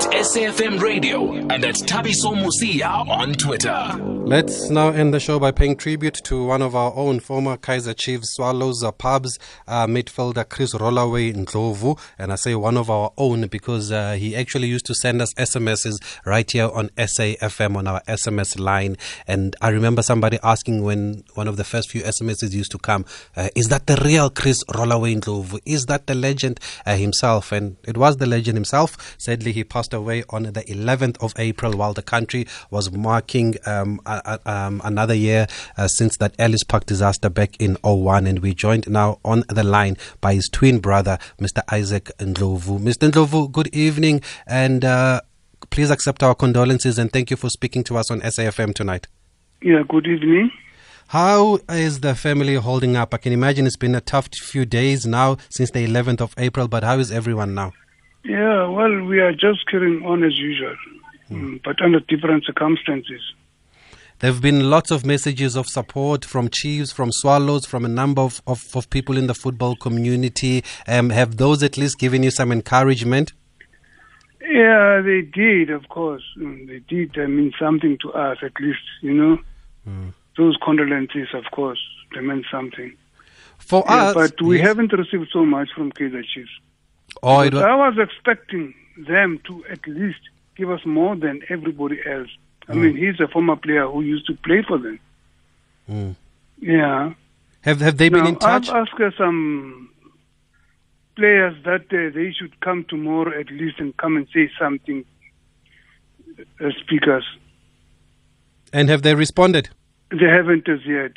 that. SAFM Radio and at Thabiso Mosia on Twitter. Let's now end the show by paying tribute to one of our own former Kaizer Chiefs Swallows uh, pubs uh, midfielder Chris Rollaway Ndlovu. And I say one of our own because uh, he actually used to send us SMSs right here on SAFM on our SMS line. And I remember somebody asking when one of the first few SMSs used to come, uh, is that the real Chris Rollaway Ndlovu? Is that the legend uh, himself? And it was the legend himself. Sadly, he passed away on the 11th of April while the country was marking um, um, another year uh, since that Ellis Park disaster back in 01. And we joined now on the line by his twin brother, Mr. Isaac Ndlovu. Mr. Ndlovu, good evening. And uh, please accept our condolences and thank you for speaking to us on SAFM tonight. Yeah, good evening. How is the family holding up? I can imagine it's been a tough few days now since the 11th of April, but how is everyone now? Yeah, well, we are just carrying on as usual, hmm. but under different circumstances. There have been lots of messages of support from Chiefs, from Swallows, from a number of, of, of people in the football community. Um, have those at least given you some encouragement? Yeah, they did, of course. Mm, they did. I mean, something to us, at least, you know. Mm. Those condolences, of course, they meant something. For yeah, us, but we yes. haven't received so much from Kaizer Chiefs. Oh, was... I was expecting them to at least give us more than everybody else. I mm. mean, he's a former player who used to play for them. Mm. Yeah. Have Have they been in touch? I've asked some players that uh, they should come tomorrow at least and come and say something as speakers. And have they responded? They haven't as yet.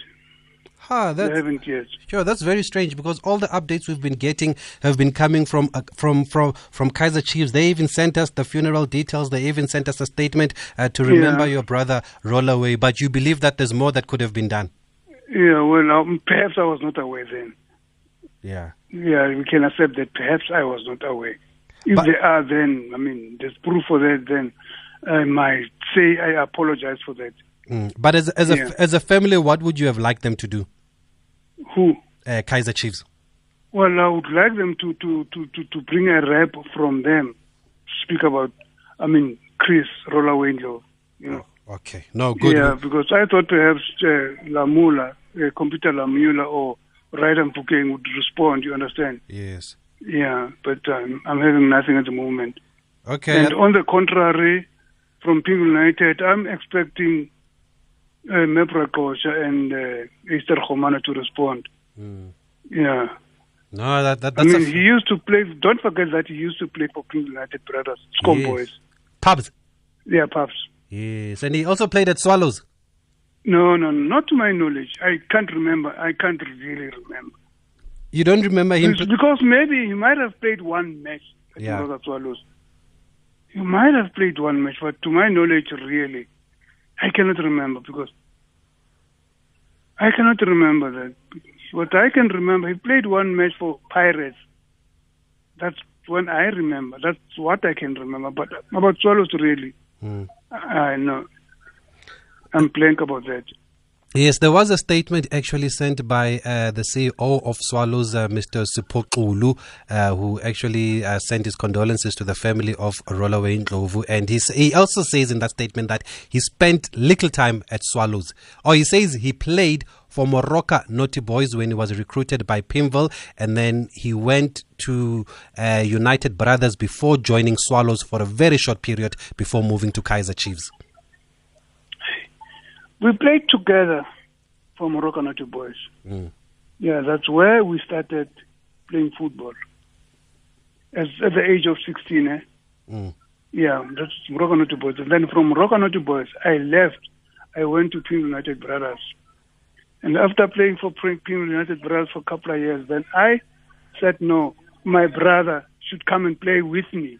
Huh, that's, they haven't yet. Sure, that's very strange because all the updates we've been getting have been coming from uh, from from from Kaizer Chiefs. They even sent us the funeral details. They even sent us a statement uh, to remember yeah. your brother Rollaway. But you believe that there's more that could have been done? Yeah, well, um, perhaps I was not aware then. Yeah. Yeah, we can accept that. Perhaps I was not aware. If but, they are, then I mean, there's proof for that. Then I might say I apologize for that. Mm. But as as yeah. a as a family, what would you have liked them to do? Who? Uh, Kaizer Chiefs. Well, I would like them to, to, to, to, to bring a rep from them, speak about, I mean, Chris Rollaway Ndlovu, you know. Oh, okay. No, good. Yeah, because I thought perhaps uh, Lamola, uh, Computer Lamola or Ryder Mofokeng would respond, you understand? Yes. Yeah, but um, I'm having nothing at the moment. Okay. And on the contrary, from Pink United, I'm expecting uh, Mepra Kosha and uh, Esther Khomana to respond. Mm. Yeah. No, that, that I mean, he used to play. Don't forget that he used to play for King United Brothers, Scum yes. Boys. Pubs. Yeah, pubs. Yes, and he also played at Swallows. No, no, not to my knowledge. I can't remember. I can't really remember. You don't remember him? It's because maybe he might have played one match at yeah. Swallows. He might have played one match, but to my knowledge, really, I cannot remember because I cannot remember that. What I can remember, he played one match for Pirates. That's when I remember. That's what I can remember. But about Swallows, really, mm. I know. I'm blank about that. Yes, there was a statement actually sent by uh, the CEO of Swallows, uh, Mr. Sipokulu, uh, who actually uh, sent his condolences to the family of Rollaway Ndlovu. And he, he also says in that statement that he spent little time at Swallows. Or he says he played for Moroka Naughty Boys when he was recruited by Pimville, and then he went to uh, United Brothers before joining Swallows for a very short period before moving to Kaizer Chiefs. We played together for Moroccan Naughty Boys. Mm. Yeah, that's where we started playing football. As, at the age of 16, eh? Mm. Yeah, that's Moroccan Naughty Boys. And then from Moroccan Naughty Boys, I left. I went to Pim United Brothers. And after playing for Pim United Brothers for a couple of years, then I said, no, my brother should come and play with me.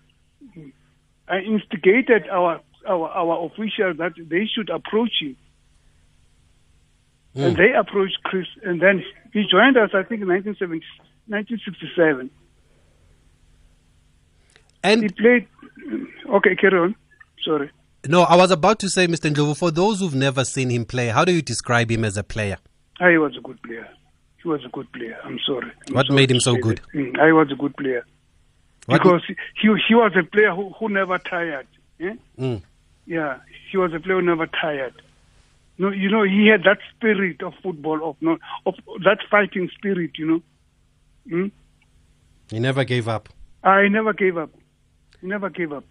I instigated our, our, our officials that they should approach him Mm. And they approached Chris, and then he joined us, I think, in 1967. And he played. Okay, carry on. Sorry. No, I was about to say, Mr. Ndlovu, for those who've never seen him play, how do you describe him as a player? Ah, he was a good player. He was a good player. I'm sorry. I'm what sorry made him so good? Mm, I was a good player. What- because he he was a player who, who never tired. eh? Mm. Yeah, he was a player who never tired. No, you know, he had that spirit of football, of no, of that fighting spirit. You know, mm? He never gave up. I never gave up. He never gave up.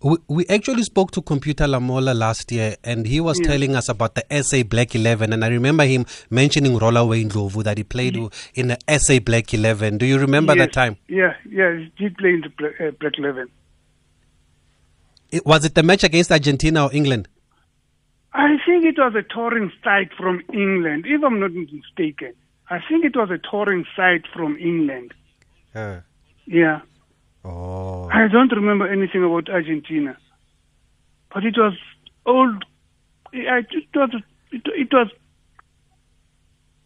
We, we actually spoke to Computer Lamola last year, and he was Yeah. telling us about the SA Black 11. And I remember him mentioning Rollaway Ndlovu that he played in the SA Black 11. Do you remember Yes, that time? Yeah, yeah, he did play in the Black, uh, Black Eleven. It, was it the match against Argentina or England? I think it was a touring side from England, if I'm not mistaken. I think it was a touring side from England. Uh, Yeah. oh. I don't remember anything about Argentina, but it was old. I- It was it, it was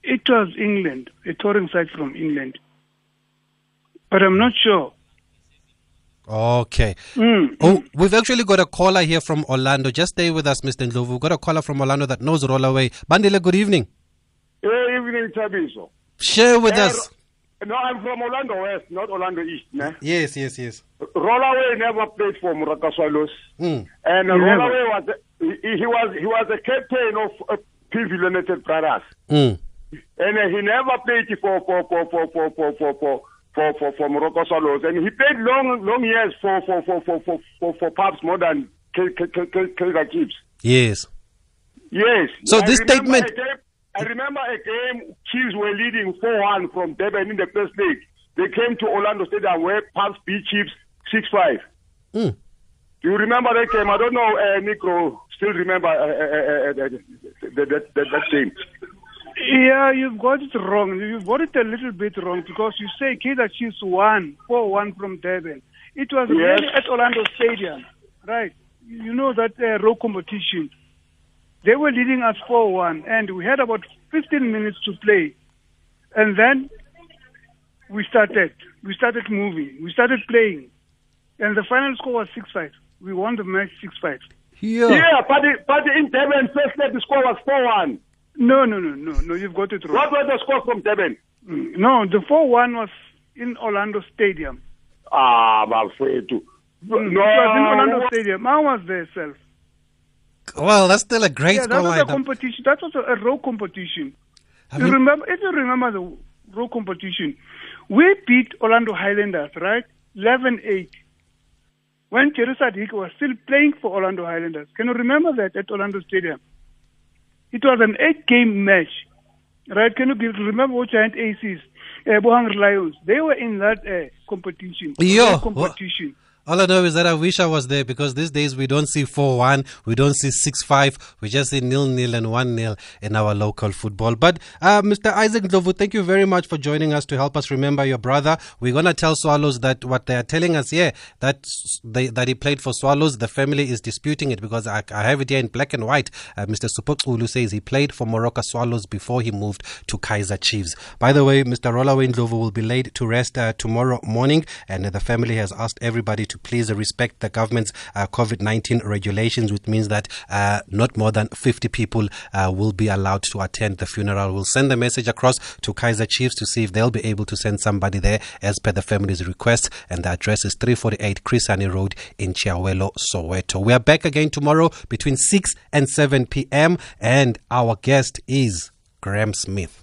it was England, a touring site from England, but I'm not sure. Okay. Mm. Oh, we've actually got a caller here from Orlando. Just stay with us, Mr. Ndlovu. We've got a caller from Orlando that knows Rollaway. Bandile, good evening. Good evening, Thabiso. Share with yeah, us. No, I'm from Orlando West, not Orlando East. Ne? Yes, yes, yes. Rollaway never played for Moroka Swallows. Mm. And he Rollaway was he, he, was he was a captain of uh, PV United Brothers. Mm. And uh, he never played for for for for for for for, for for for, for Moroka Swallows, and he played long long years for for for for for for, for pubs more than K- K- K- K- Kaizer Chiefs. Yes. Yes. So I this statement- game- I remember a game Chiefs were leading 4-1 from Durban in the first leg. They came to Orlando Stadium where Pulse beat Chiefs 6-5. Mm. Do you remember that game? I don't know, uh, Nico, still remember uh, uh, uh, uh, that, that, that, that game. Yeah, you've got it wrong. You've got it a little bit wrong because you say Kaizer Chiefs won 4-1 from Durban. It was Yes. really at Orlando Stadium, right? You know that uh, row competition. They were leading us 4-1 and we had about 15 minutes to play. And then we started. We started moving. We started playing. And the final score was 6-5. We won the match 6-5. Yeah. Yeah, but, it, but in Durban, first leg the score was 4-1. No, no, no, no, no, you've got it wrong. What was the score from Durban? Mm, No, the 4-1 was in Orlando Stadium. Ah, Malfredo. Mm, It was in Orlando Stadium. I was there, self. Well, that's still a great Yeah, that was a competition. That was a, a row competition. I you remember? If you remember the row competition, we beat Orlando Highlanders, right? 11-8. When Jerry Sadiq was still playing for Orlando Highlanders. Can you remember that at Orlando Stadium? It was an eight-game match, right? Can you give, remember what Giant Aces, uh, Bohang Lions? They were in that uh, competition. Yo, competition. All I know is that I wish I was there because these days we don't see 4 1, we don't see 6 5, we just see nil nil and 1 nil in our local football. But uh, Mr. Isaac Ndlovu, thank you very much for joining us to help us remember your brother. We're going to tell Swallows that what they are telling us here, that, they, that he played for Swallows, the family is disputing it because I, I have it here in black and white. Uh, Mr. Supokulu says he played for Moroka Swallows before he moved to Kaizer Chiefs. By the way, Mr. Rollaway Ndlovu will be laid to rest uh, tomorrow morning, and the family has asked everybody to please respect the government's uh, COVID 19 regulations, which means that uh, not more than 50 people uh, will be allowed to attend the funeral. We'll send the message across to Kaizer Chiefs to see if they'll be able to send somebody there as per the family's request, and the address is 348 Krisani Road in Chiawelo, Soweto. We are back again tomorrow between 6 and 7 p.m., and our guest is Graham Smith.